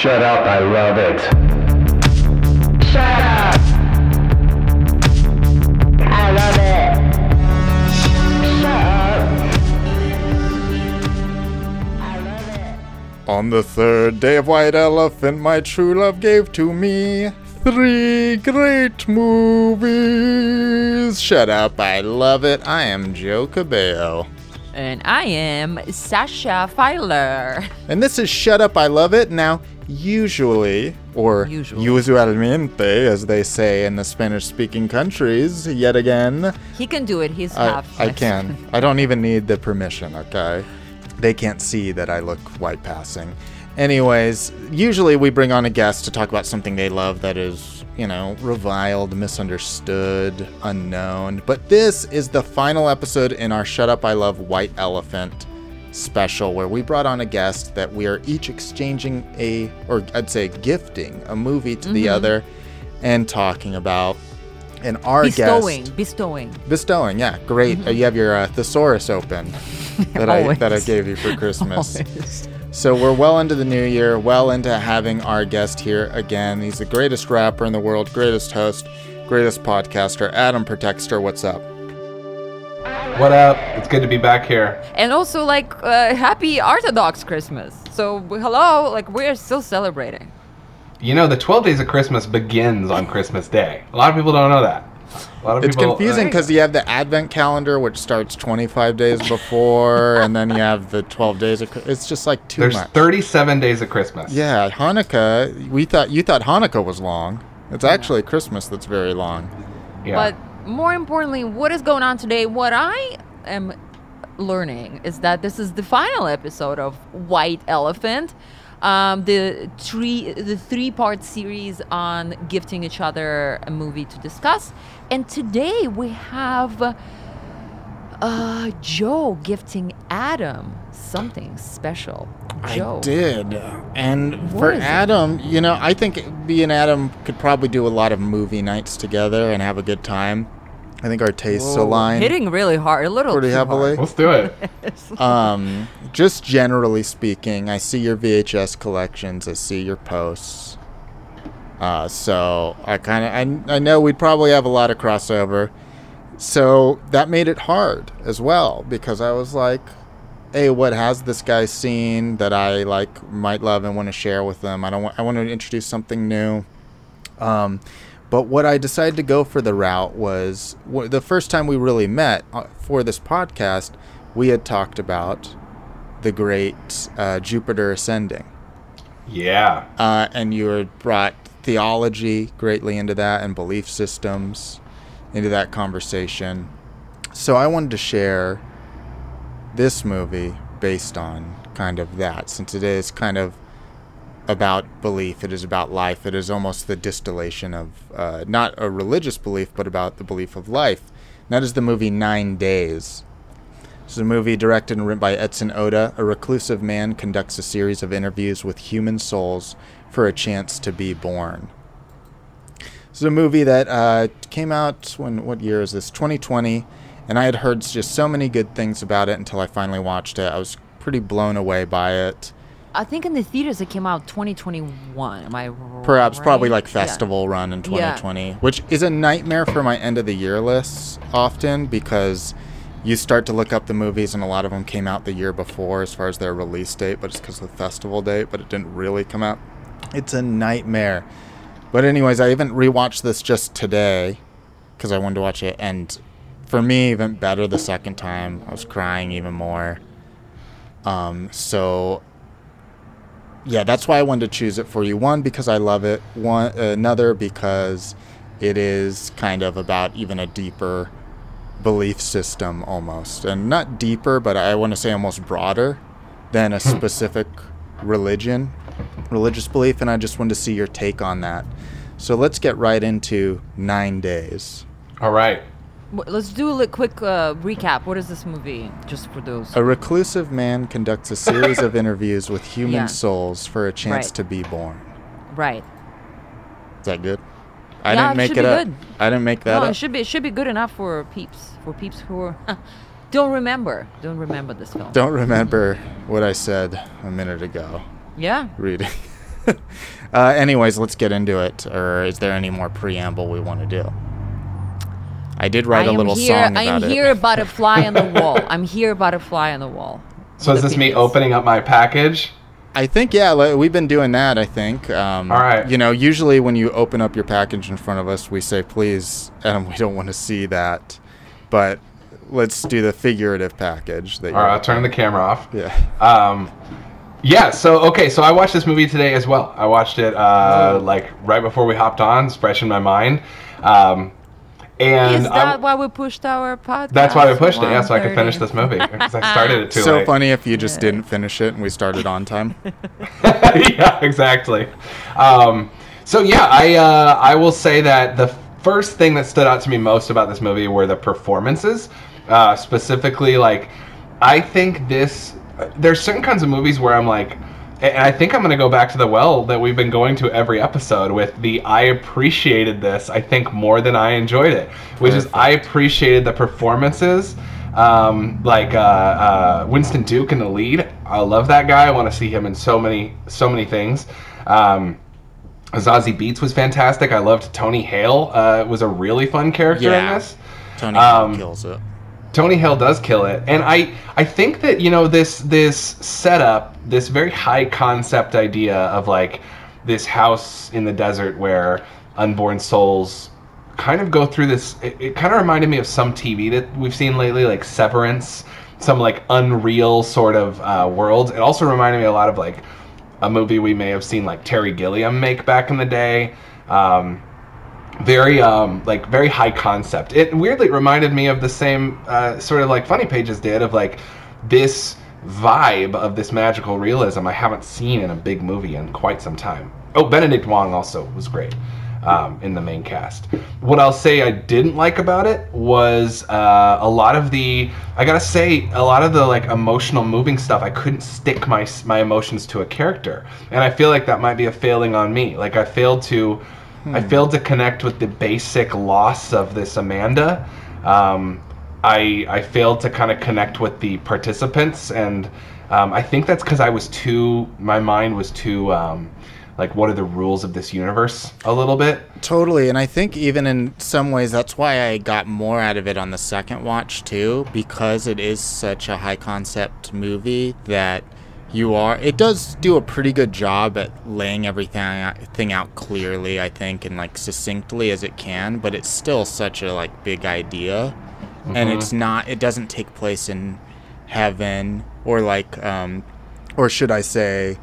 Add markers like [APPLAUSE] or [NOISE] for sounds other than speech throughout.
Shut up, I love it. Shut up! I love it. Shut up. I love it. On the third day of White Elephant, my true love gave to me three great movies. Shut up, I love it. I am Joe Cabello. And I am Sasha Filer. And this is Shut Up, I Love It. Now, usually, or Usually. usualmente, as they say in the Spanish speaking countries, yet again, He can do it. He's I, half. I Mexican. can. I don't even need the permission, okay? They can't see that I look white passing. Anyways, usually we bring on a guest to talk about something they love that is, you know, reviled, misunderstood, unknown. But this is the final episode in our Shut Up I Love White Elephant special where we brought on a guest that we are each exchanging a, or I'd say gifting a movie to the other and talking about. And our bestowing, guest. bestowing. Bestowing, yeah, great. Uh, you have your uh, thesaurus open [LAUGHS] that I that I gave you for Christmas. [LAUGHS] Always. So we're well into the new year, well into having our guest here again. He's the greatest rapper in the world, greatest host, greatest podcaster. Adam Protexter, what's up? What up? It's good to be back here. And also, like, uh, happy Orthodox Christmas. So, hello, like, we're still celebrating. You know, the 12 days of Christmas begins on Christmas Day. A lot of people don't know that. A lot of It's people, confusing uh, because you have the Advent calendar, which starts 25 days before, [LAUGHS] and then you have the 12 days. Of, Chri- it's just like too there's much. 37 days of Christmas. Yeah, Hanukkah. We thought you thought Hanukkah was long. It's actually Christmas that's very long. Yeah. But more importantly, what is going on today? What I am learning is that this is the final episode of White Elephant, um, the three the three part series on gifting each other a movie to discuss. And today we have uh, Joe gifting Adam something special. Joe. I did. And What for is it? Adam, you know, I think me and Adam could probably do a lot of movie nights together and have a good time. I think our tastes Whoa, align Hitting really hard, a little pretty too heavily. Let's do it. [LAUGHS] [LAUGHS] Um, just generally speaking, I see your VHS collections. I see your posts. Uh, so I kind of I, I know we'd probably have a lot of crossover. So that made it hard as well because I was like, hey, what has this guy seen that I like might love and want to share with them? I don't want I want to introduce something new. Um, but what I decided to go for the route was the first time we really met uh, for this podcast, we had talked about the great uh, Jupiter ascending. Yeah. Uh, and you had brought theology greatly into that and belief systems into that conversation. So I wanted to share this movie based on kind of that, since it is kind of about belief, it is about life, it is almost the distillation of uh, not a religious belief, but about the belief of life. And that is the movie Nine Days. This is a movie directed and written by Edson Oda. A reclusive man conducts a series of interviews with human souls for a chance to be born. This is a movie that uh, came out when what year is this? 2020, and I had heard just so many good things about it until I finally watched it. I was pretty blown away by it. I think in the theaters it came out 2021. Am I right? Perhaps probably like Yeah. festival run in Yeah. 2020, which is a nightmare for my end of the year lists often because you start to look up the movies and a lot of them came out the year before as far as their release date, but it's because of the festival date, but it didn't really come out. It's a nightmare. But anyways, I even rewatched this just today because I wanted to watch it, and for me, even better the second time. I was crying even more. Um, so yeah, that's why I wanted to choose it for you. One because I love it. One another because it is kind of about even a deeper belief system almost, and not deeper, but I want to say almost broader than a specific religion, religious belief. And I just wanted to see your take on that. So let's get right into Nine Days. All right. Let's do a quick uh, recap. What is this movie? Just for those. A reclusive man conducts a series of [LAUGHS] interviews with human Yeah. souls for a chance Right. to be born. Right. Is that good? I Yeah, didn't it make it be up. good. I didn't make that no, up. it should be it should be good enough for peeps for peeps who are, [LAUGHS] don't remember don't remember this film. Don't remember what I said a minute ago. Yeah. Reading. [LAUGHS] uh, anyways, let's get into it. Or is there any more preamble we want to do? I did write I a am little here. song I am about here it. about a fly on the [LAUGHS] wall. I'm here about a fly on the wall. So is this me opening up my package? I think yeah, we've been doing that. I think. Um, All right. You know, usually when you open up your package in front of us, we say please, and we don't want to see that. But let's do the figurative package. That All right, you're- I'll turn the camera off. Yeah. Um, yeah. So okay. So I watched this movie today as well. I watched it uh, like right before we hopped on. It's fresh in my mind. Um, and Is I- that why we pushed our podcast? that's why we pushed it. Yeah, so I could finish this movie because I started it too so late. funny if you just didn't finish it and we started on time. [LAUGHS] [LAUGHS] yeah, exactly. Um, so yeah, I uh, I will say that the first thing that stood out to me most about this movie were the performances. Uh, specifically, like I think this. There's certain kinds of movies where I'm like, and I think I'm gonna go back to the well that we've been going to every episode with the I appreciated this. I think more than I enjoyed it, which is I appreciated the performances. Um, like uh, uh, Winston Duke in the lead. I love that guy. I want to see him in so many so many things. Um, Zazie Beetz was fantastic. I loved Tony Hale. Uh, was a really fun character in Yeah. this. Tony Um, kills it. Tony Hale does kill it, and I I think that you know this this setup, this very high concept idea of like this house in the desert where unborn souls kind of go through this. It, it kind of reminded me of some TV that we've seen lately, like Severance, some like unreal sort of uh, worlds. It also reminded me a lot of like a movie we may have seen like Terry Gilliam make back in the day. Um, very um like very high concept. It weirdly reminded me of the same uh, sort of like funny pages did of like this vibe of this magical realism i haven't seen in a big movie in quite some time. Oh benedict wong also was great um, in the main cast. What i'll say i didn't like about it was uh, a lot of the i gotta say a lot of the like emotional moving stuff i couldn't stick my my emotions to a character. And i feel like that might be a failing on me. Like i failed to I failed to connect with the basic loss of this Amanda. Um, I I failed to kind of connect with the participants, and um, I think that's because I was too. My mind was too. Um, like, what are the rules of this universe? A little bit. Totally, and I think even in some ways that's why I got more out of it on the second watch too, because it is such a high concept movie that you are. It does do a pretty good job at laying everything out- thing out clearly, I think, and like succinctly as it can. But it's still such a like big idea, and it's not. It doesn't take place in heaven or like, um, or should I say,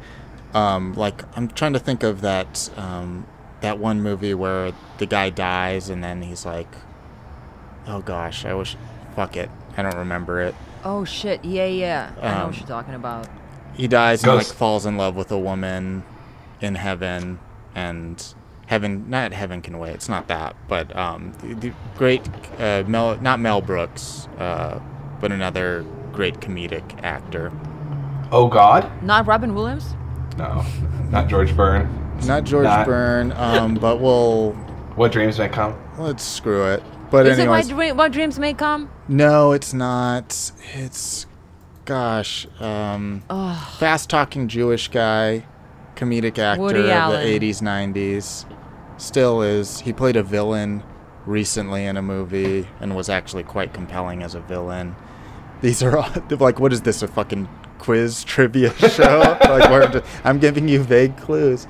um, like I'm trying to think of that um, that one movie where the guy dies and then he's like, oh gosh, I wish, fuck it, I don't remember it. Oh shit! Yeah, yeah. I know Um, what you're talking about. He dies and like falls in love with a woman in heaven, and heaven, not heaven can wait. It's not that, but um, the, the great uh, Mel, not Mel Brooks, uh, but another great comedic actor. Oh God, Not Robin Williams. no, not George Byrne. Not George Not- Byrne, um, but we'll What dreams may come. let's screw it. But Is it my anyways, dream? What dreams may come? No, it's not. It's, gosh, um, fast talking Jewish guy, comedic actor Woody of the 80s, 90s. Still is. He played a villain recently in a movie and was actually quite compelling as a villain. These are all, [LAUGHS] like, what is this, a fucking quiz trivia [LAUGHS] show? like, just, I'm giving you vague clues.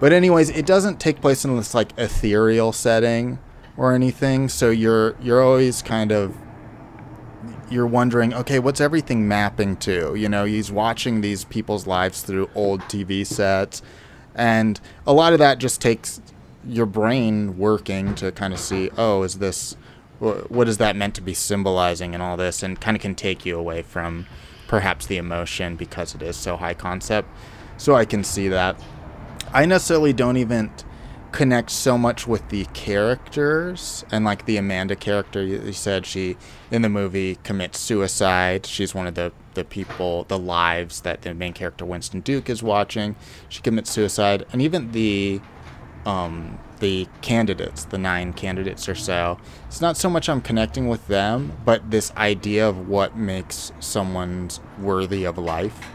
But anyways, it doesn't take place in this like ethereal setting or anything, so you're you're always kind of you're wondering, okay, what's everything mapping to? You know, he's watching these people's lives through old TV sets, and a lot of that just takes your brain working to kind of see, oh, is this, what is that meant to be symbolizing and all this, and kind of can take you away from perhaps the emotion because it is so high concept. So I can see that. I necessarily don't even connect so much with the characters and like the Amanda character you, said she in the movie commits suicide. She's one of the the people the lives that the main character Winston Duke is watching. She commits suicide. And even the um the candidates the nine candidates or so it's not so much I'm connecting with them but this idea of what makes someone's worthy of life.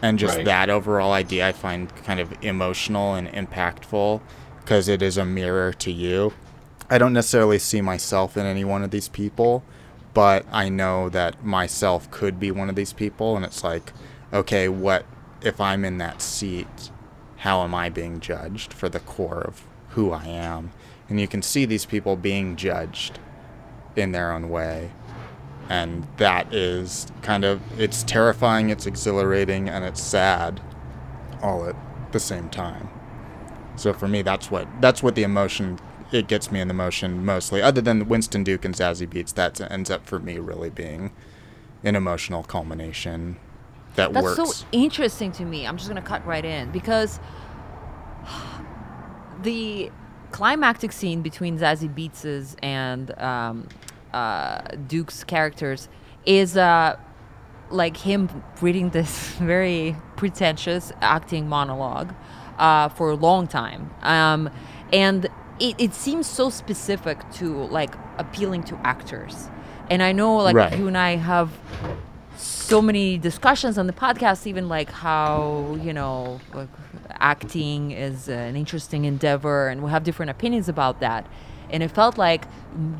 And just Right. that overall idea I find kind of emotional and impactful because it is a mirror to you. I don't necessarily see myself in any one of these people, but I know that myself could be one of these people, and it's like, okay, what if I'm in that seat? How am I being judged for the core of who I am? And you can see these people being judged in their own way. And that is kind of, it's terrifying, it's exhilarating, and it's sad all at the same time. So for me, that's what that's what the emotion it gets me in the motion mostly. Other than Winston Duke and Zazie Beetz, that ends up for me really being an emotional culmination that works. That's works. so interesting to me. I'm just gonna cut right in because the climactic scene between Zazie Beetz's and um, uh, Duke's characters is uh, like him reading this [LAUGHS] very pretentious acting monologue uh, for a long time, um, and it, it seems so specific to like appealing to actors. And I know, like Right. you and I have so many discussions on the podcast, even like how you know like, acting is an interesting endeavor, and we have different opinions about that. And it felt like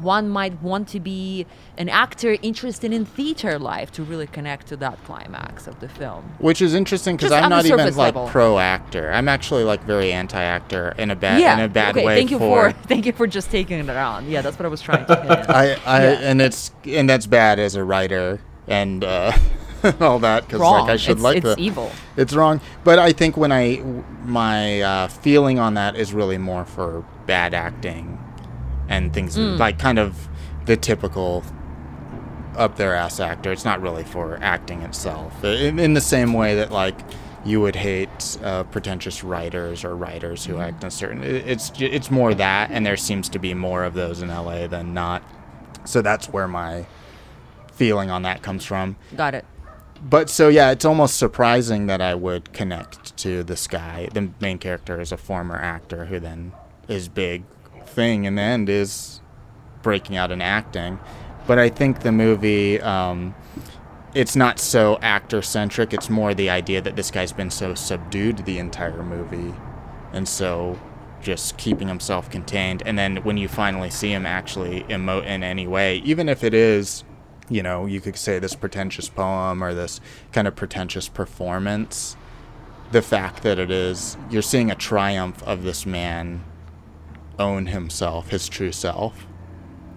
one might want to be an actor interested in theater life to really connect to that climax of the film. Which is interesting because I'm not even like level. pro actor. I'm actually like very anti actor in a bad yeah. in a bad okay. way. Thank you for, for [LAUGHS] thank you for just taking it on. Yeah, that's what I was trying to [LAUGHS] hit. I, I Yeah. and it's and that's bad as a writer and uh, [LAUGHS] all that because like I should it's, like it's the evil. it's wrong. But I think when I my uh, feeling on that is really more for bad acting and things Mm. like kind of the typical up their ass actor. It's not really for acting itself. In, in the same way that like you would hate uh, pretentious writers or writers who act in a certain. It's it's more that, and there seems to be more of those in LA than not. So that's where my feeling on that comes from Got it. but so yeah, it's almost surprising that I would connect to this guy. The main character is a former actor who then is big thing in the end is breaking out in acting. But I think the movie, um, it's not so actor centric. It's more the idea that this guy's been so subdued the entire movie, and so just keeping himself contained. And then when you finally see him actually emote in any way, even if it is you know, you could say this pretentious poem or this kind of pretentious performance. The fact that it is, you're seeing a triumph of this man own himself, his true self.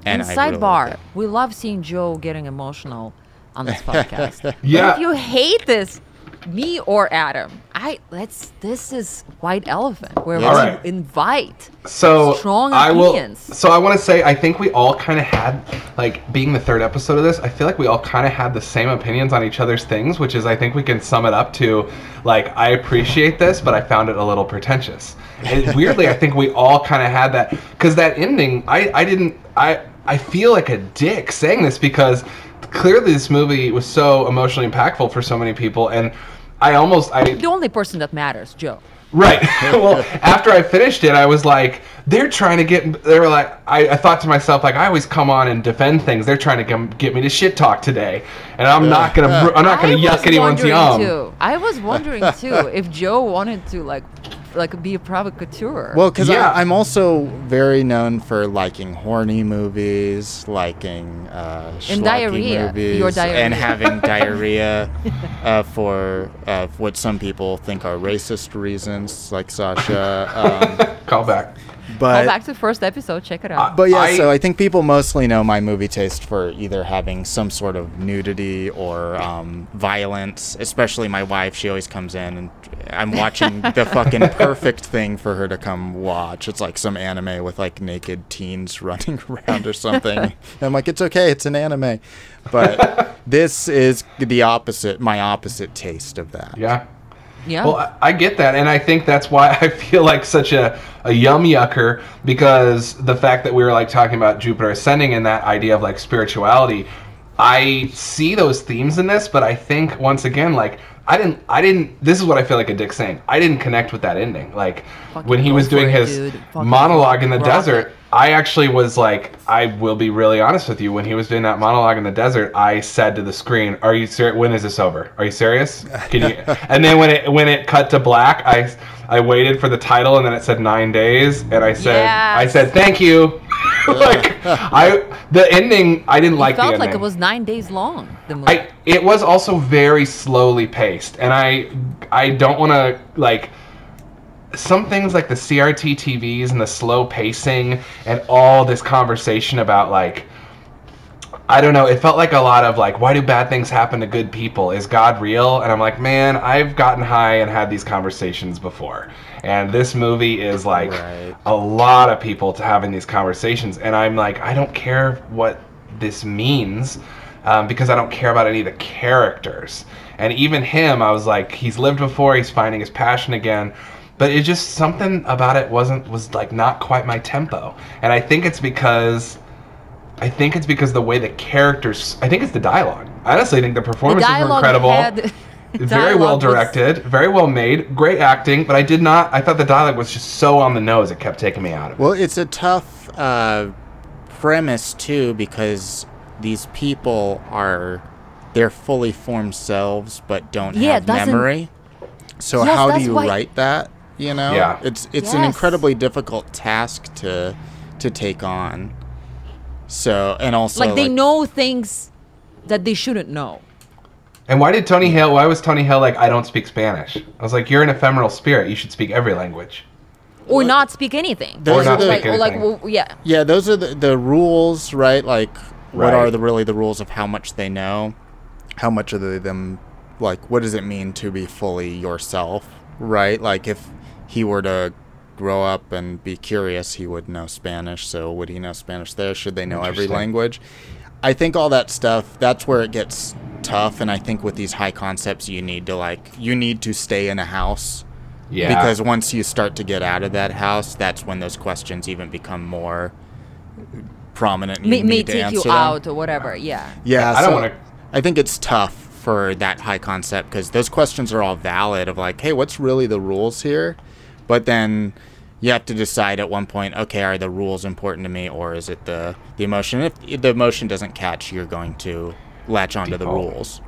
And, I really like sidebar, that. we love seeing Joe getting emotional on this [LAUGHS] podcast. Yeah. If you hate this, me or Adam, I let's. This is White Elephant, where Yeah. we Alright. invite so strong I will. opinions. So I want to say I think we all kind of had like being the third episode of this. I feel like we all kind of had the same opinions on each other's things, which is I think we can sum it up to like I appreciate this, but I found it a little pretentious. And weirdly, I think we all kind of had that because that ending, I I didn't I I feel like a dick saying this because clearly this movie was so emotionally impactful for so many people and. I almost I the only person that matters, Joe. Right. [LAUGHS] well, after I finished it, I was like, they're trying to get. They were like, I, I thought to myself, like, I always come on and defend things. They're trying to come, get me to shit talk today, and I'm not gonna. br- I'm not gonna I yuck was anyone's wondering yum. too. I was wondering too if Joe wanted to like, like be a provocateur. Well, because Yeah. I'm also very known for liking horny movies, liking uh, And diarrhea. movies, Your diarrhea. and having [LAUGHS] diarrhea uh, for uh, what some people think are racist reasons, like Sasha. Um, Call back. But Go back to the first episode. Check it out. But yeah, I- so I think people mostly know my movie taste for either having some sort of nudity or um, violence. Especially my wife, she always comes in and I'm watching [LAUGHS] the fucking perfect thing for her to come watch. It's like some anime with like naked teens [LAUGHS] running around or something. and [LAUGHS] I'm like, it's okay, it's an anime. But this is the opposite, my opposite taste of that. Yeah. Yeah. Well, I, I get that, and I think that's why [LAUGHS] I feel like such a, a yum yucker because the fact that we were like talking about Jupiter ascending and that idea of like spirituality, I see those themes in this, but I think once again, like I didn't, I didn't. This is what I feel like a dick saying. I didn't connect with that ending. Like Fucking when he was doing it, his dude. Fucking monologue in the rock desert. It. I actually was like, I will be really honest with you. When he was doing that monologue in the desert, I said to the screen, "Are you serious? When is this over? Are you serious? Can you?" [LAUGHS] and then when it when it cut to black, I I waited for the title, and then it said nine days, and I said I said thank you. [LAUGHS] like I the ending, I didn't like it felt the like it was nine days long. The movie. I it was also very slowly paced, and I I don't want to like some things like the CRT TVs and the slow pacing and all this conversation about like I don't know, it felt like a lot of like why do bad things happen to good people? Is God real? And I'm like, man, I've gotten high and had these conversations before. And this movie is like Right. a lot of people to having these conversations and I'm like, I don't care what this means um, because I don't care about any of the characters. And even him, I was like, he's lived before, he's finding his passion again. But it just something about it wasn't was like not quite my tempo. And I think it's because I think it's because the way the characters I think it's the dialogue. I honestly think the the performances were dialogue incredible. had. [LAUGHS] very well dialogue was- directed, very well made, great acting, but I did not I thought the dialogue was just so on the nose it kept taking me out of it. Well, it's a tough uh, premise too because these people are they're fully formed selves but don't Yeah, have doesn't- memory. So Yes, how do you why- write that? You know, Yeah. it's it's an incredibly difficult task to to take on. So and also like they know things that they shouldn't know. And why did Tony Hale? Why was Tony Hale like, I don't speak Spanish? I was like, you're an ephemeral spirit. You should speak every language. Or not speak anything. Those Or are not the- like, speak or like, anything. well, yeah. Yeah, those are the, the rules, right? Like, what Right. are the really the rules of how much they know? How much are they them? Like, what does it mean to be fully yourself, right? Like, if he were to grow up and be curious, he would know Spanish. So, would he know Spanish there? Should they know every language? I think all that stuff, that's where it gets tough. And I think with these high concepts, you need to, like, you need to stay in a house. Yeah. Because once you start to get out of that house, that's when those questions even become more prominent. and May, you may need to take you answer them. out or whatever. Yeah. Yeah, I don't wanna- I think it's tough for that high concept because those questions are all valid. Of like, hey, what's really the rules here? But then you have to decide at one point, okay, are the rules important to me, or is it the the emotion? If the emotion doesn't catch, you're going to latch onto the rules.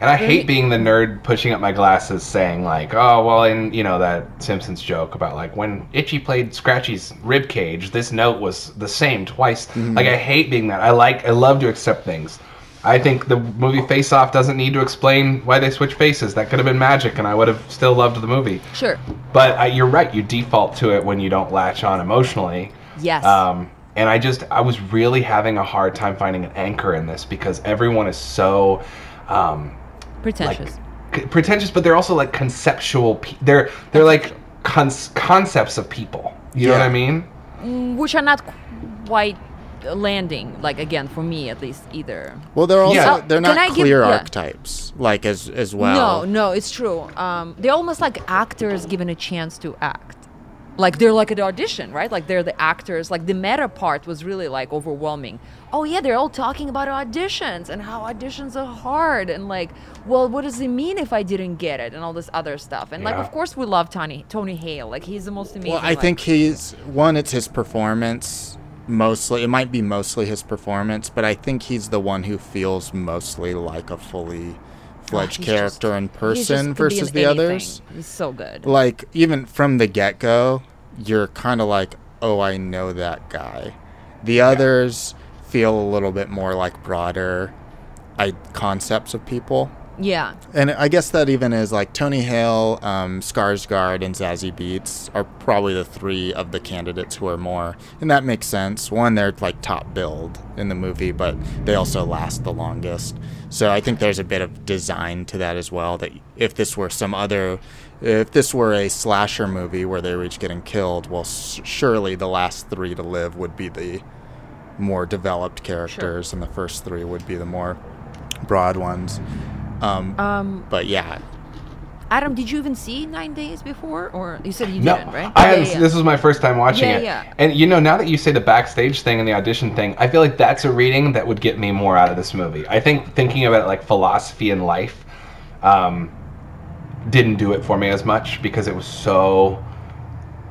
And I hate being the nerd pushing up my glasses saying like, oh well, in you know that Simpsons joke about like when Itchy played Scratchy's rib cage, this note was the same twice. Mm-hmm. Like I hate being that. I like, I love to accept things. I think the movie Face Off doesn't need to explain why they switch faces. That could have been magic, and I would have still loved the movie. Sure. But uh, you're right. You default to it when you don't latch on emotionally. Yes. Um, and I just, I was really having a hard time finding an anchor in this because everyone is so, um, like Pretentious. c- pretentious, but they're also like conceptual. Pe- they're they're like cons- concepts of people. You know what I mean? Mm, Which are not quite landing, like again, for me at least either. Well, they're also Yeah. they're Can not I give- clear yeah. archetypes like as as well. No, no, it's true. Um, they're almost like actors given a chance to act. Like they're like an audition, right? Like they're the actors. Like the meta part was really like overwhelming. Oh yeah, they're all talking about auditions and how auditions are hard and like, well, what does it mean if I didn't get it and all this other stuff. And like, of course, we love Tony Tony Hale. Like he's the most amazing. Well, I like- think he's one. It's his performance mostly. It might be mostly his performance, but I think he's the one who feels mostly like a fully fledged oh, just- character in person versus in the anything. others. He's so good. Like even from the get go, you're kind of like, oh, I know that guy. The others feel a little bit more like broader I, concepts of people. Yeah. And I guess that even is like Tony Hale, um, Skarsgård, and Zazie Beetz are probably the three of the candidates who are more, and that makes sense. One, they're like top build in the movie, but they also last the longest. So I think there's a bit of design to that as well. That if this were some other, if this were a slasher movie where they were each getting killed, well, s- surely the last three to live would be the more developed characters, and the first three would be the more broad ones. Um, Um, but yeah, Adam, did you even see Nine Days before, or you said you No, didn't, right? I Yeah, yeah, yeah. This was my first time watching Yeah, it. yeah. And you know, now that you say the backstage thing and the audition thing, I feel like that's a reading that would get me more out of this movie. I think thinking about it like philosophy and life um, didn't do it for me as much because it was so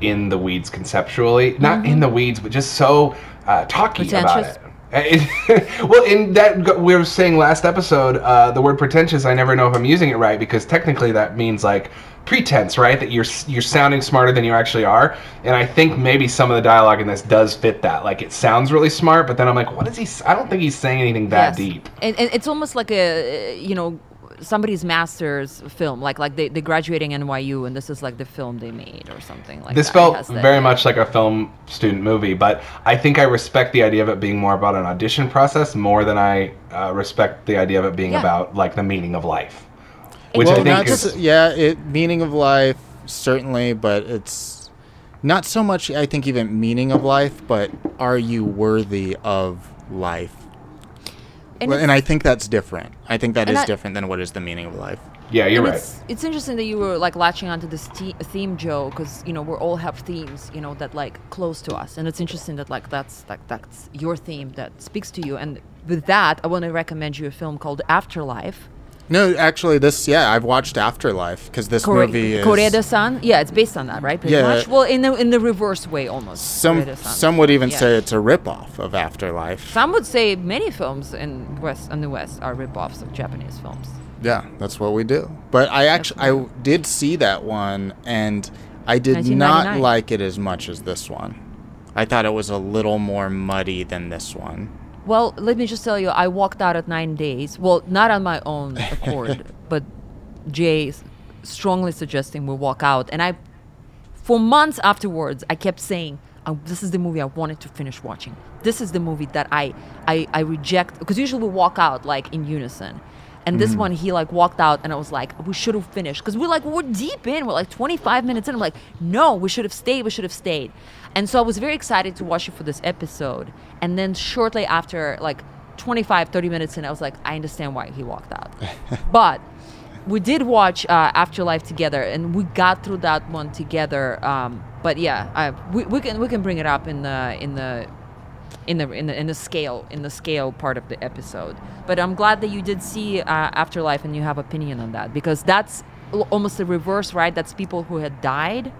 in the weeds conceptually, not in the weeds, but just so uh, talky about it. [LAUGHS] Well, in that we were saying last episode, uh, the word pretentious. I never know if I'm using it right because technically that means like pretense, right? That you're you're sounding smarter than you actually are. And I think maybe some of the dialogue in this does fit that. Like it sounds really smart, but then I'm like, what is he? I don't think he's saying anything that Yes. deep. And, and it's almost like a, you know, somebody's master's film. Like like they, they're graduating NYU and this is like the film they made or something like This that. Felt has that- very much like a film student movie, but I think I respect the idea of it being more about an audition process more than I uh, respect the idea of it being Yeah. about like the meaning of life, which well, I think not is s- yeah, it meaning of life certainly, but it's not so much. I think even meaning of life, but are you worthy of life? And Well, and I think that's different. I think that is I- different than what is the meaning of life. yeah, you're and right. It's, it's interesting that you were like latching onto this te- theme, Joe, because you know we all have themes, you know, that like close to us, and it's interesting that like that's like that's your theme that speaks to you. And with that, I want to recommend you a film called Afterlife. No, actually, this yeah, I've watched Afterlife because this movie is Korea-san. Yeah, it's based on that, right? Pretty Yeah. much. Well, in the in the reverse way, almost. some some would even Yeah. say it's a ripoff of Afterlife. Some would say many films in West in the West are ripoffs of Japanese films. Yeah, that's what we do. But I actually I did see that one and I did not like it as much as this one. I thought it was a little more muddy than this one. Well, let me just tell you, I walked out at nine days. Well, not on my own [LAUGHS] accord, but Jay strongly suggesting we walk out. And I, for months afterwards, I kept saying, oh, "This is the movie I wanted to finish watching. This is the movie that I, I, I reject." Because usually we walk out like in unison. And this mm-hmm. one, he like walked out, and I was like, "We should have finished," because we're like we're deep in, we're like 25 minutes in. I'm like, "No, we should have stayed. We should have stayed." And so I was very excited to watch it for this episode. And then shortly after, like 25, 30 minutes in, I was like, I understand why he walked out. [LAUGHS] but we did watch uh, Afterlife together, and we got through that one together. Um, but yeah, I, we, we can we can bring it up in the in the in the in the in the scale in the scale part of the episode. But I'm glad that you did see uh, Afterlife and you have opinion on that because that's al- almost the reverse, right? That's people who had died.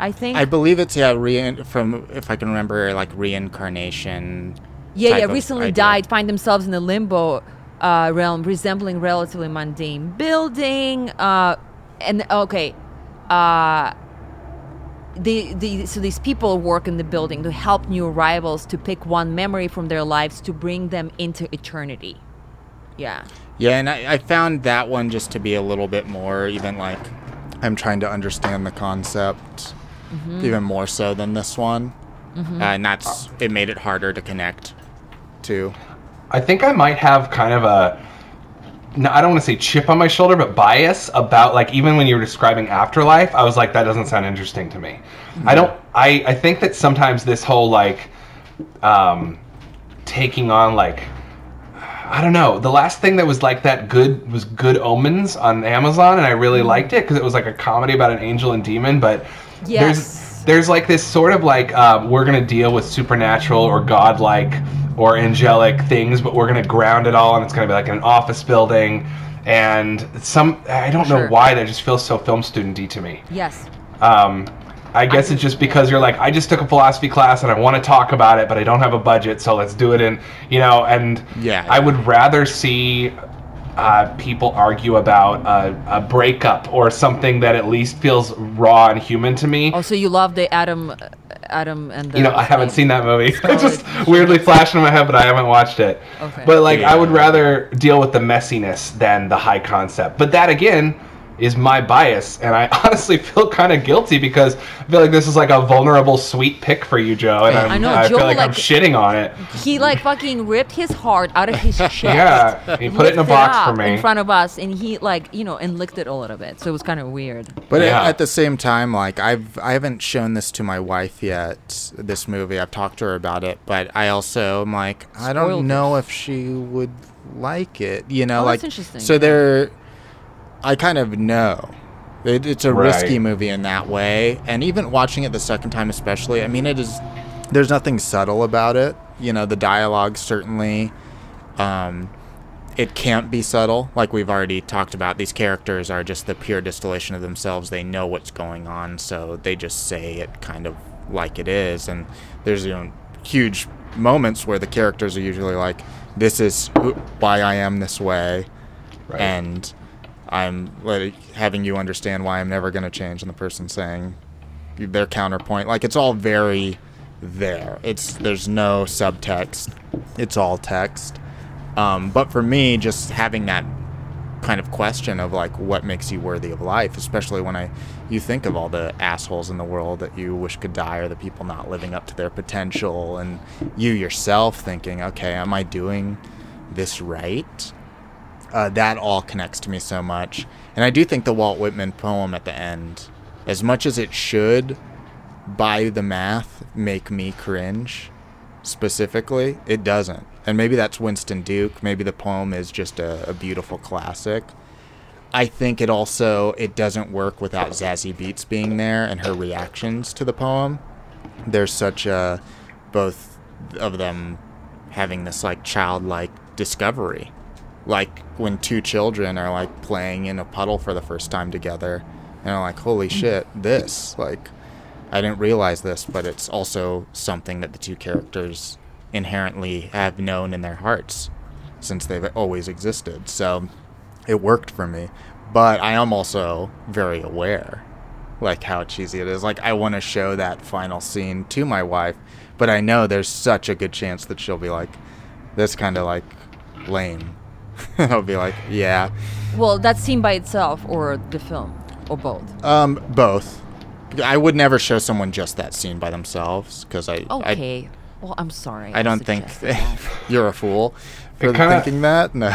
I think. I believe it's yeah, re- from if I can remember like reincarnation. yeah, yeah, recently idea. died, find themselves in the limbo uh, realm, resembling relatively mundane building. Uh, and okay, uh, the, the so these people work in the building to help new arrivals to pick one memory from their lives to bring them into eternity. Yeah. Yeah, and I, I found that one just to be a little bit more even like I'm trying to understand the concept Mm-hmm. even more so than this one. Uh, and that's it made it harder to connect to. I think I might have kind of a no, I don't want to say chip on my shoulder, but bias about like even when you were describing afterlife, I was like, that doesn't sound interesting to me. I don't. I I think that sometimes this whole like um, taking on like I don't know. The last thing that was like that good was Good Omens on Amazon, and I really liked it because it was like a comedy about an angel and demon. But Yes. there's there's like this sort of like um, we're gonna deal with supernatural or godlike or angelic things, but we're gonna ground it all, and it's gonna be like an office building. And some I don't know why that just feels so film studenty to me. Yes. Um, I guess it's just because you're like, I just took a philosophy class and I want to talk about it, but I don't have a budget, so let's do it in, you know. And Yeah. I would rather see uh, people argue about a, a breakup or something that at least feels raw and human to me. Also, you love the Adam, uh, Adam and the. You know, I haven't seen that movie. [LAUGHS] It just weirdly flashed in my head, but I haven't watched it. Okay. But like, I would rather deal with the messiness than the high concept. But that again is my bias, and I [LAUGHS] honestly feel kind of guilty because I feel like this is like a vulnerable, sweet pick for you, Joe, and I'm, I know, I feel Joe, like, I'm shitting on it. He like fucking ripped his heart out of his [LAUGHS] chest. Yeah, he put it in a box for me. in front of us, and he like you know and licked it a little bit. So it was kind of weird. But Yeah. at, at the same time, like I've I haven't shown this to my wife yet. This movie, I've talked to her about it, but I also am like I don't Spoiled know if she would like it. You know, Oh, like that's interesting. so there. I kind of know. It, it's a risky movie in that way, and even watching it the second time, especially. I mean, it is. There's nothing subtle about it. You know, the dialogue certainly. Um, it can't be subtle. Like we've already talked about, these characters are just the pure distillation of themselves. They know what's going on, so they just say it kind of like it is. And there's you know huge moments where the characters are usually like, "This is why I am this way," Right. and I'm like having you understand why I'm never going to change, and the person saying their counterpoint. Like it's all very there. It's there's no subtext. It's all text. Um, but for me, just having that kind of question of like what makes you worthy of life, especially when I you think of all the assholes in the world that you wish could die or the people not living up to their potential and you yourself thinking, okay, am I doing this right? Uh, that all connects to me so much. And I do think the Walt Whitman poem at the end, as much as it should, by the math, make me cringe specifically, it doesn't. And maybe that's Winston Duke. Maybe the poem is just a, a beautiful classic. I think it also it doesn't work without Zazie Beetz being there and her reactions to the poem. There's such a both of them having this like childlike discovery. Like when two children are like playing in a puddle for the first time together and are like, Holy mm. shit, this like I didn't realize this, but it's also something that the two characters inherently have known in their hearts since they've always existed. So it worked for me. But I am also very aware, like how cheesy it is. Like I want to show that final scene to my wife, but I know there's such a good chance that she'll be like, "That's kind of like lame." [LAUGHS] I'll be like, "Yeah, Well, that scene by itself, or the film, or both. um, both." I would never show someone just that scene by themselves because I, I Okay. well, I'm sorry. I don't think [LAUGHS] you're a fool for kinda- thinking that. No.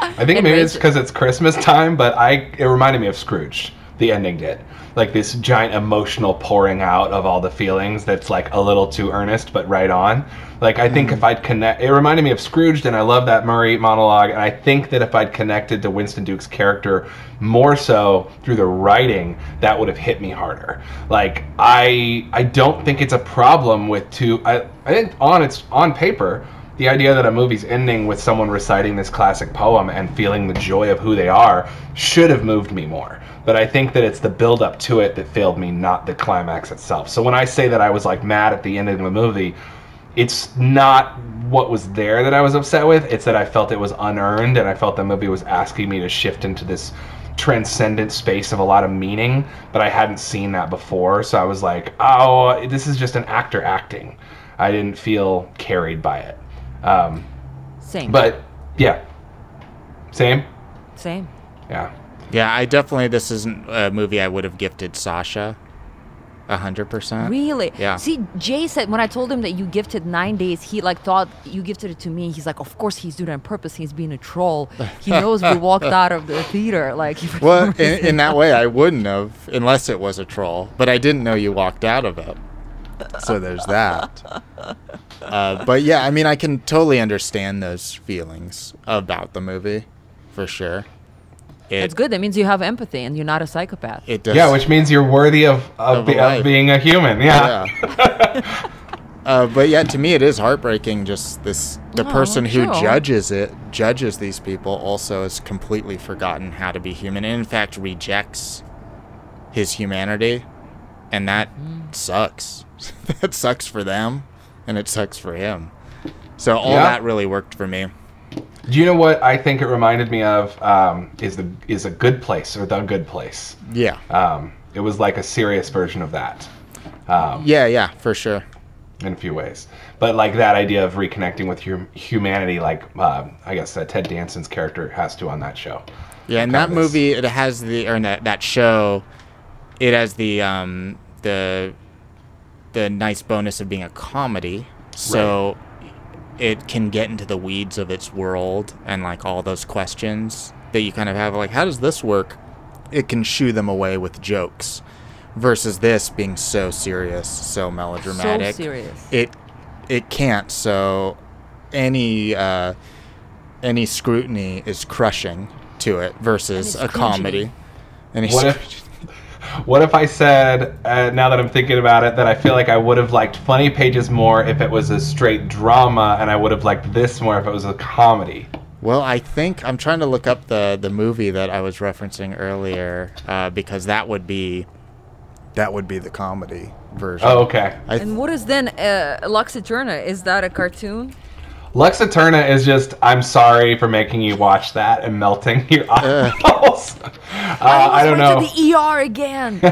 I think It maybe it's because it's Christmas time, but I it reminded me of Scrooge. The ending did like this giant emotional pouring out of all the feelings. That's like a little too earnest, but right on. Like I think mm. if I'd connect, it reminded me of Scrooge, and I love that Murray monologue. And I think that if I'd connected to Winston Duke's character more so through the writing, that would have hit me harder. Like I, I don't think it's a problem with two. I, I think on it's on paper the idea that a movie's ending with someone reciting this classic poem and feeling the joy of who they are should have moved me more. But I think that it's the build up to it that failed me, not the climax itself. So when I say that I was like mad at the end of the movie, it's not what was there that I was upset with. It's that I felt it was unearned and I felt the movie was asking me to shift into this transcendent space of a lot of meaning, but I hadn't seen that before. So I was like, oh, this is just an actor acting. I didn't feel carried by it. Um, Same. but yeah, same. Same. Yeah. Yeah, I definitely. This isn't a movie I would have gifted Sasha. A hundred percent. Really? Yeah. See, Jay said when I told him that you gifted nine days, he like thought you gifted it to me. He's like, of course he's doing it on purpose. He's being a troll. He [LAUGHS] knows we walked out of the theater. [LAUGHS] Like, Well, [LAUGHS] in, in that way, I wouldn't have unless it was a troll. But I didn't know you walked out of it. So there's that. Uh, but yeah, I mean, I can totally understand those feelings about the movie, for sure. It, That's good. That means you have empathy and you're not a psychopath. It does. Yeah, which means you're worthy of, of, Of be, life. of being a human. Yeah. Yeah. [LAUGHS] uh, but yeah, to me, it is heartbreaking. Just this, the Oh, person who sure. judges it, judges these people, also has completely forgotten how to be human, and in fact rejects his humanity, and that Mm. sucks. [LAUGHS] that sucks for them, and it sucks for him. So all Yeah. that really worked for me. Do you know what I think it reminded me of? Um, is the is a good place or the good place? Yeah. Um, it was like a serious version of that. Um, Yeah, yeah, for sure. in a few ways. But like that idea of reconnecting with hum- humanity, like uh, I guess uh, Ted Danson's character has to on that show. Yeah, in that this- movie, it has the or in that that show, it has the um the the nice bonus of being a comedy, so it can get into the weeds of its world and like all those questions that you kind of have like how does this work? It can shoo them away with jokes, versus this being so serious, so melodramatic. So serious. It it can't. So any uh, any scrutiny is crushing to it versus a cringy. comedy. Any What if what if I said, uh, now that I'm thinking about it, that I feel like I would have liked Funny Pages more if it was a straight drama, and I would have liked this more if it was a comedy. Well, I think I'm trying to look up the the movie that I was referencing earlier uh, because that would be that would be the comedy version. Oh, okay. Th- And what is then uh, Lux Eterna? Is that a cartoon? Lux Eterna is just, I'm sorry for making you watch that and melting [LAUGHS] your eyeballs. [LAUGHS] uh, I, don't know. To the ER again. [LAUGHS]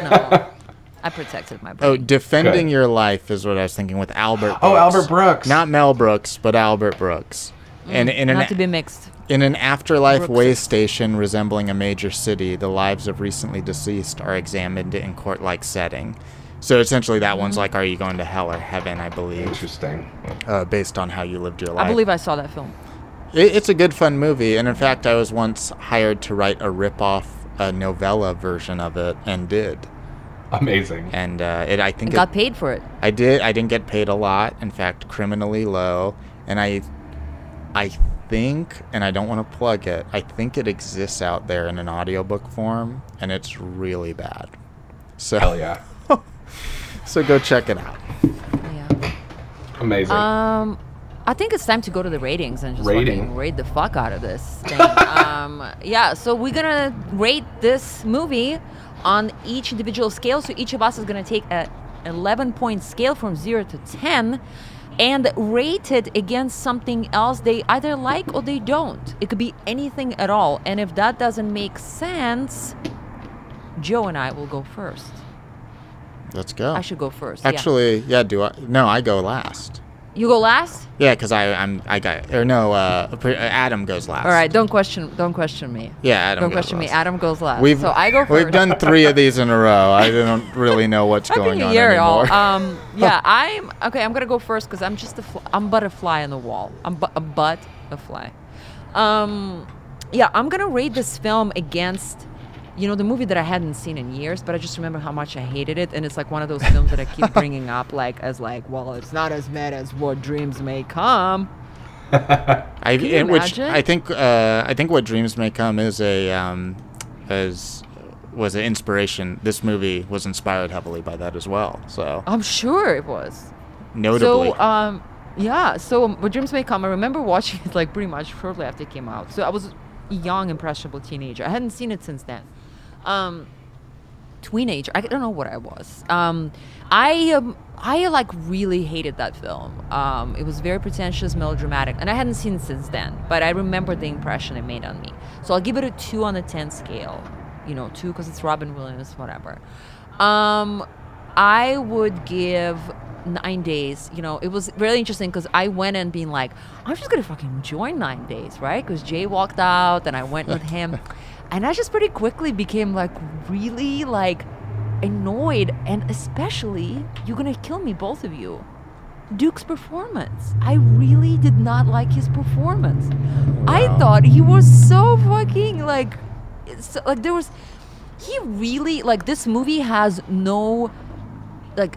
No, I protected my oh, defending Good. your life is what I was thinking with Albert. Oh, Brooks. Albert Brooks. Not Mel Brooks, but Albert Brooks. And in an Not to be mixed. In an afterlife Brooks. way station resembling a major city, the lives of recently deceased are examined in court like setting. So essentially, that one's Mm-hmm. like, Are you going to hell or heaven? I believe, Interesting. uh, based on how you lived your life. I believe I saw that film. It, it's a good, fun movie. And in fact, I was once hired to write a rip off a novella version of it and did. Amazing. And uh, it, I think And it, got paid for it. I did. I didn't get paid a lot. In fact, criminally low. And I, I think, and I don't want to plug it. I think it exists out there in an audiobook form, and it's really bad. So, Hell yeah. So go check it out. Yeah. Amazing. Um, I think it's time to go to the ratings and just Rating. rate the fuck out of this thing. [LAUGHS] um, yeah, so we're gonna rate this movie on each individual scale. So each of us is gonna take a 11 point scale from zero to 10 and rate it against something else they either like or they don't. It could be anything at all. And if that doesn't make sense, Joe and I will go first. Let's go. I should go first. Actually, yeah. Do I? No, I go last. you go last. Yeah, because I I'm I got or no. Uh, Adam goes last. All right, don't question, don't question me. Yeah, Adam. Don't question me. Adam goes last. We've so I go 1st We've done three of these in a row. I don't really know what's [LAUGHS] going on Year, y'all. anymore. Um, [LAUGHS] yeah, I'm okay. I'm gonna go first because I'm just a fl- I'm but a fly on the wall. I'm bu- a but a fly. Um, yeah, I'm gonna rate this film against, you know, the movie that I hadn't seen in years, but I just remember how much I hated it, and it's like one of those films that I keep bringing up, like as like, well, it's not as bad as what dreams may come. [LAUGHS] I, you which? I think uh, I think what dreams may come is a um, as was an inspiration. This movie was inspired heavily by that as well. So I'm sure it was. notably, So, um, yeah. So, what dreams may come. I remember watching it like pretty much shortly after it came out. So I was a young, impressionable teenager. I hadn't seen it since then. Um, teenager. I don't know what I was. Um, I um, I like really hated that film. Um, it was very pretentious, melodramatic, and I hadn't seen it since then. But I remember the impression it made on me. So I'll give it a two on the ten scale. You know, two because it's Robin Williams, whatever. Um, I would give nine days. You know, it was really interesting because I went in being like, I'm just gonna fucking join nine days, right? Because Jay walked out, and I went with him, [LAUGHS] and I just pretty quickly became like really like annoyed, and especially you're gonna kill me, both of you. Duke's performance. I really did not like his performance. I thought he was so fucking like, so, like there was, he really like this movie has no, like,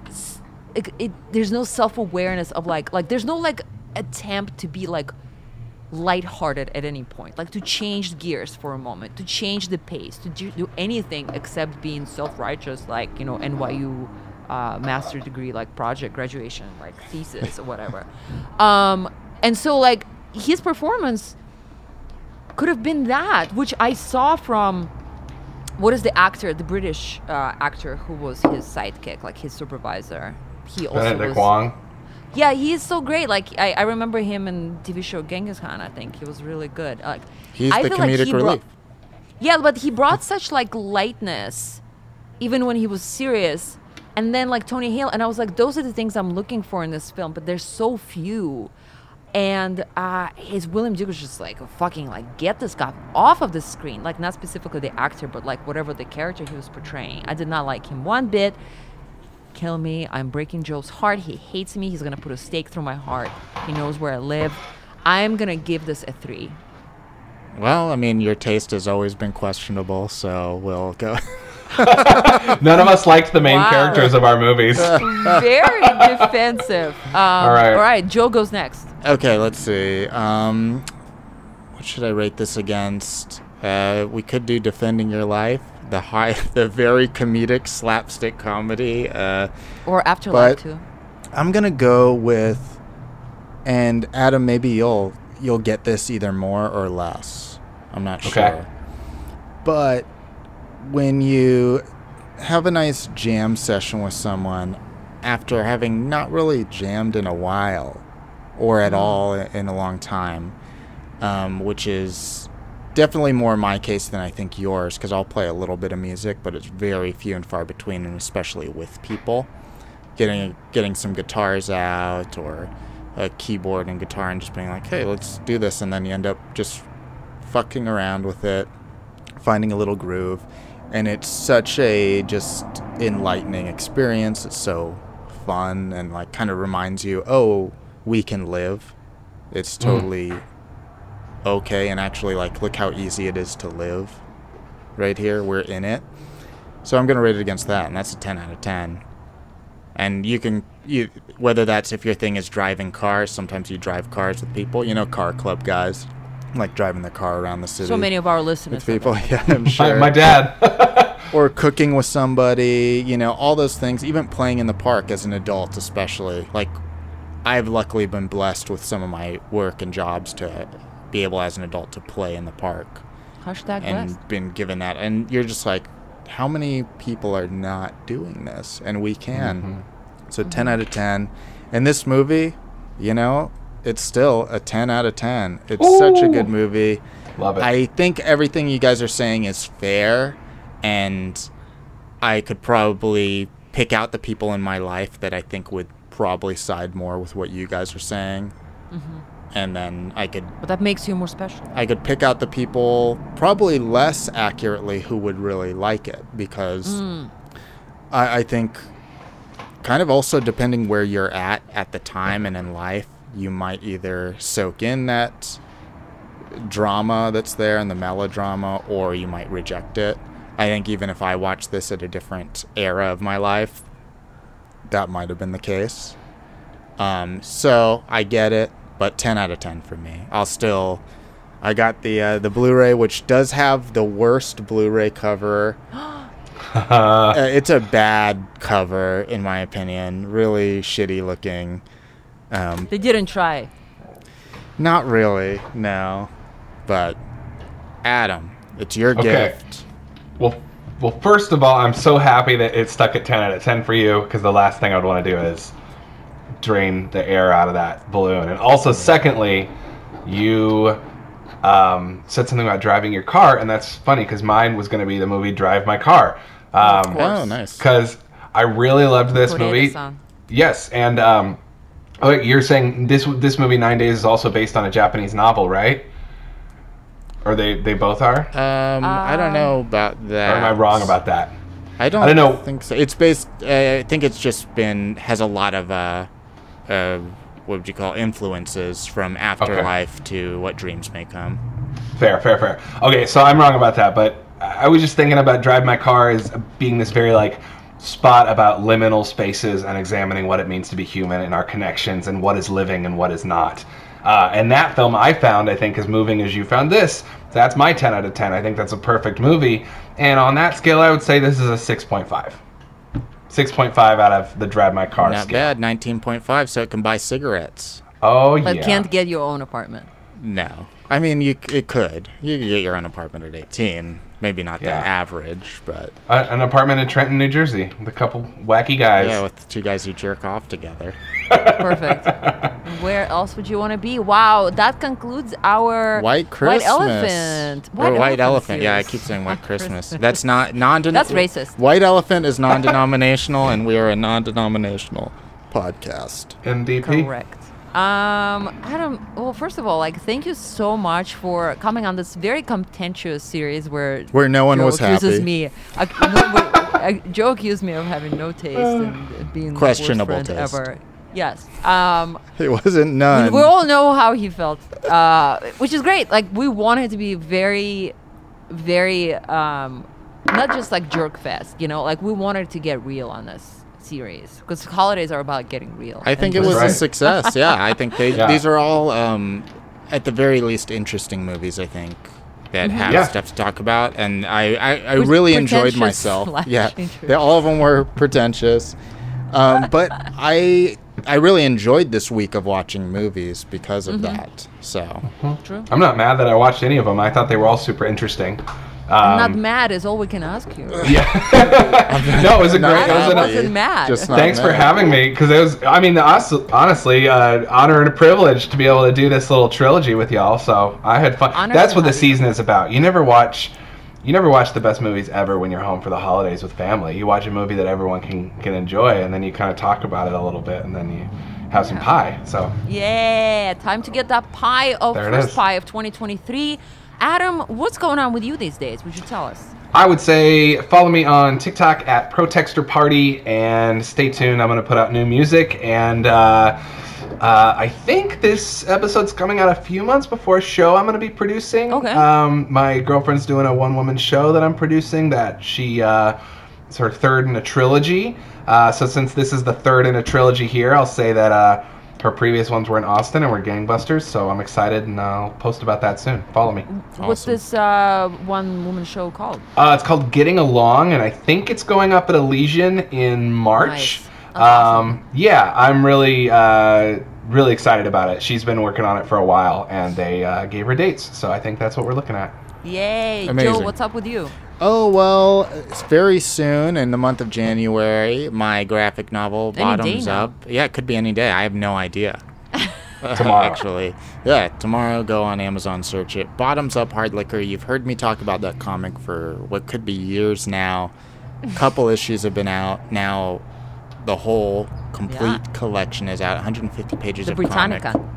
it, it there's no self awareness of like like there's no like attempt to be like lighthearted at any point, like to change gears for a moment, to change the pace, to do, do anything except being self-righteous, like you know NYU uh, master degree, like project graduation, like thesis or whatever. [LAUGHS] Um, and so like his performance could have been that, which I saw from what is the actor, the British uh, actor who was his sidekick, like his supervisor. He also Benedict was. Wong. Yeah, he's so great. Like I, I remember him in TV show Genghis Khan. I think he was really good. Like he's I the feel like he relief. brought- yeah, but he brought such like lightness, even when he was serious. And then like Tony Hale, and I was like, those are the things I'm looking for in this film, but there's so few. And uh, his William Duke was just like fucking like get this guy off of the screen, like not specifically the actor, but like whatever the character he was portraying. I did not like him one bit kill me. I'm breaking Joe's heart. He hates me. He's gonna put a stake through my heart. He knows where I live. I'm gonna give this a three. Well, I mean, your taste has always been questionable, so we'll go. [LAUGHS] None of us liked the main Wow. characters of our movies. [LAUGHS] Very defensive. [LAUGHS] Um, all right. All right. Joe goes next. okay, let's see. Um, what should I rate this against? Uh, we could do defending your life. The high, [LAUGHS] the very comedic slapstick comedy. Uh, Or Afterlife But- too. I'm gonna go with, and Adam, maybe you'll you'll get this either more or less. I'm not Okay. sure. But when you have a nice jam session with someone after having not really jammed in a while or at all in a long time, um, which is definitely more my case than I think yours because I'll play a little bit of music, but it's very few and far between, and especially with people. Getting getting some guitars out or a keyboard and guitar and just being like, hey, let's do this, and then you end up just fucking around with it, finding a little groove, and it's such a just enlightening experience. It's so fun and like kind of reminds you, oh, we can live. It's mm. totally okay, and actually, like, look how easy it is to live. Right here, we're in it. So I'm gonna rate it against that, and that's a 10 out of 10. And you can, you, whether that's if your thing is driving cars, sometimes you drive cars with people, you know, car club guys, like driving the car around the city. So many of our listeners. have people, [LAUGHS] yeah, I'm [LAUGHS] My, sure. my dad. [LAUGHS] or cooking with somebody, you know, all those things, even playing in the park as an adult, especially. Like, I've luckily been blessed with some of my work and jobs to be able as an adult to play in the park Hashtag and blessed. been given that. And you're just like, how many people are not doing this? And we can. Mm-hmm. So mm-hmm. 10 out of 10. And this movie, you know, it's still a 10 out of 10. It's such a good movie. Love it. I think everything you guys are saying is fair, and I could probably pick out the people in my life that I think would probably side more with what you guys are saying, mm-hmm. And then I could But that makes you more special. I could pick out the people probably less accurately who would really like it because I, I think kind of also depending where you're at at the time and in life, you might either soak in that drama that's there and the melodrama or you might reject it. I think even if I watched this at a different era of my life, that might have been the case. Um, so I get it, but 10 out of 10 for me. I'll still. I got the uh, the Blu-ray, which does have the worst Blu-ray cover. [GASPS] Uh, it's a bad cover, in my opinion. Really shitty looking. Um, They didn't try. not really, no. But Adam, it's your Okay. gift. Well, well, first of all, I'm so happy that it stuck at 10 out of 10 for you because the last thing I would want to do is drain the air out of that balloon. And also, secondly, you um, said something about driving your car, and that's funny because mine was going to be the movie Drive My Car. Um, Oh, nice. Because I really loved this movie. Koreeda-san. Yes, and um, oh, you're saying this this movie Nine Days is also based on a Japanese novel, right? Or they they both are? Um, I don't know about or that. am I wrong about that? I don't, I don't know. think so. It's based. Uh, I think it's just been has a lot of uh, uh, what would you call influences from afterlife to what dreams may come. Fair, fair, fair. Okay, so I'm wrong about that, but I was just thinking about Drive My Car as being this very like spot about liminal spaces and examining what it means to be human and our connections and what is living and what is not. Uh, and that film I found, I think, as moving as you found this. That's my 10 out of 10. I think that's a perfect movie. And on that scale, I would say this is a 6.5. 6.5 out of the Drive My Car Not scale. bad. Nineteen point five, so it can buy cigarettes. Oh, yeah. But can't get your own apartment. No, I mean you. It could. You could get your own apartment at eighteen. Maybe not Yeah. the average, but A- an apartment in Trenton, New Jersey with a couple wacky guys. yeah, with two guys who jerk off together. Perfect. [LAUGHS] Where else would you want to be? Wow, that concludes our White Christmas. elephant. or white elephant. Yeah, I keep saying white [LAUGHS] Christmas. That's not non. Denominational That's racist. White elephant is non-denominational, and we are a non-denominational podcast. NDP. Correct. Um, Adam. Well, first of all, like, thank you so much for coming on this very contentious series where Where no one Joe was accuses happy. me. Uh, no, but, uh, Joe accused me of having no taste and being Questionable the worst friend taste. ever. Yes. Um, It wasn't none. we all know how he felt, uh, which is great. Like we wanted to be very, very um, not just like jerk fest, you know. Like we wanted to get real on this series because holidays are about getting real. I think it was Right. a success. [LAUGHS] Yeah, I think they Yeah. these are all um, at the very least interesting movies. I think that have Yeah. stuff to talk about, and I I, I really enjoyed myself. Yeah, they, all of them were pretentious, um, but I I really enjoyed this week of watching movies because of Mm-hmm. that. So True. I'm not mad that I watched any of them. I thought they were all super interesting. Um, Not mad is all we can ask you. [LAUGHS] yeah. no, it was a great. It was I an, happy, wasn't mad. just not Thanks for having me, because it was. I mean, honestly, uh, honor and a privilege to be able to do this little trilogy with y'all. So I had fun. Honored That's what the have you. season is about. You never watch, you never watch the best movies ever when you're home for the holidays with family. You watch a movie that everyone can can enjoy, and then you kind of talk about it a little bit, and then you have some pie. So Yeah, time to get that pie of first is. pie of 2023. Adam, what's going on with you these days? Would you tell us? I would say follow me on TikTok at Protexter Party and stay tuned. I'm going to put out new music and uh, uh, I think this episode's coming out a few months before a show I'm going to be producing. Okay. Um, my girlfriend's doing a one woman show that I'm producing that she uh, it's her third in a trilogy. Uh, so since this is the third in a trilogy here, I'll say that uh, her previous ones were in Austin and were gangbusters. So I'm excited and I'll post about that soon. Follow me. What's Awesome. this uh, one woman show called? Uh, it's called Getting Along, and I think it's going up at Elysian in March. Nice. That's Um, yeah, I'm really, uh, really excited about it. She's been working on it for a while, and they uh, gave her dates, so I think that's what we're looking at. Yay. Joe, what's up with you? Oh well, it's very soon in the month of January. My graphic novel Any bottoms up. Yeah, it could be any day. I have no idea. [LAUGHS] Tomorrow. actually. Yeah, tomorrow. Go on Amazon, search it. Bottoms up hard liquor. You've heard me talk about that comic for what could be years now. A Couple [LAUGHS] issues have been out now. The whole complete Yeah. collection is out. 150 pages The of comic. Britannica.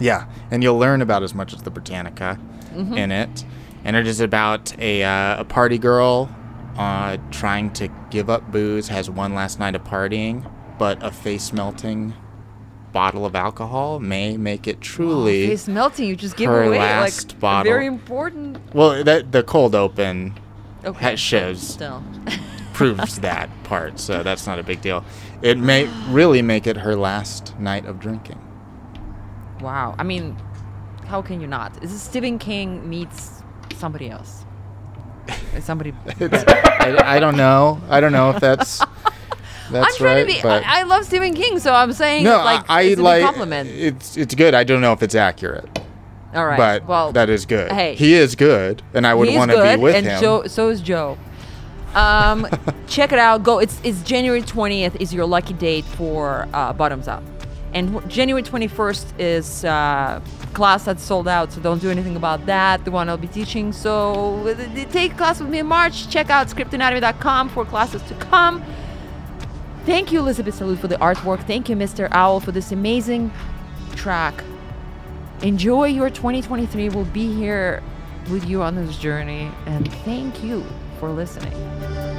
Yeah, and you'll learn about as much as the Britannica Mm-hmm. in it. And it is about a, uh, a party girl uh, trying to give up booze, has one last night of partying, but a face melting bottle of alcohol may make it truly. Face melting. You just give her away last like bottle. very important. well, that the cold open Okay. shows Still. [LAUGHS] proves [LAUGHS] that part, so that's not a big deal. It may really make it her last night of drinking. wow. I mean, how can you not? Is this Stephen King meets somebody else? Is somebody. [LAUGHS] I, I don't know. I don't know if that's [LAUGHS] that's I'm trying right. to be. but I, I love Stephen King, so I'm saying no, like I, it's a like compliment. it's it's good. I don't know if it's accurate, All right. but well, that is good. hey. he is good, and I would want to be with and him. Joe, so is Joe. Um, check it out. Go. It's it's January twentieth is your lucky date for uh, Bottoms Up, and January twenty first is uh, class that's sold out. So don't do anything about that. The one I'll be teaching. So uh, take class with me in March. Check out scriptanatomy.com for classes to come. Thank you, Elizabeth Salute, for the artwork. Thank you, Mr. Owl, for this amazing track. Enjoy your 2023. We'll be here with you on this journey. And thank you for listening.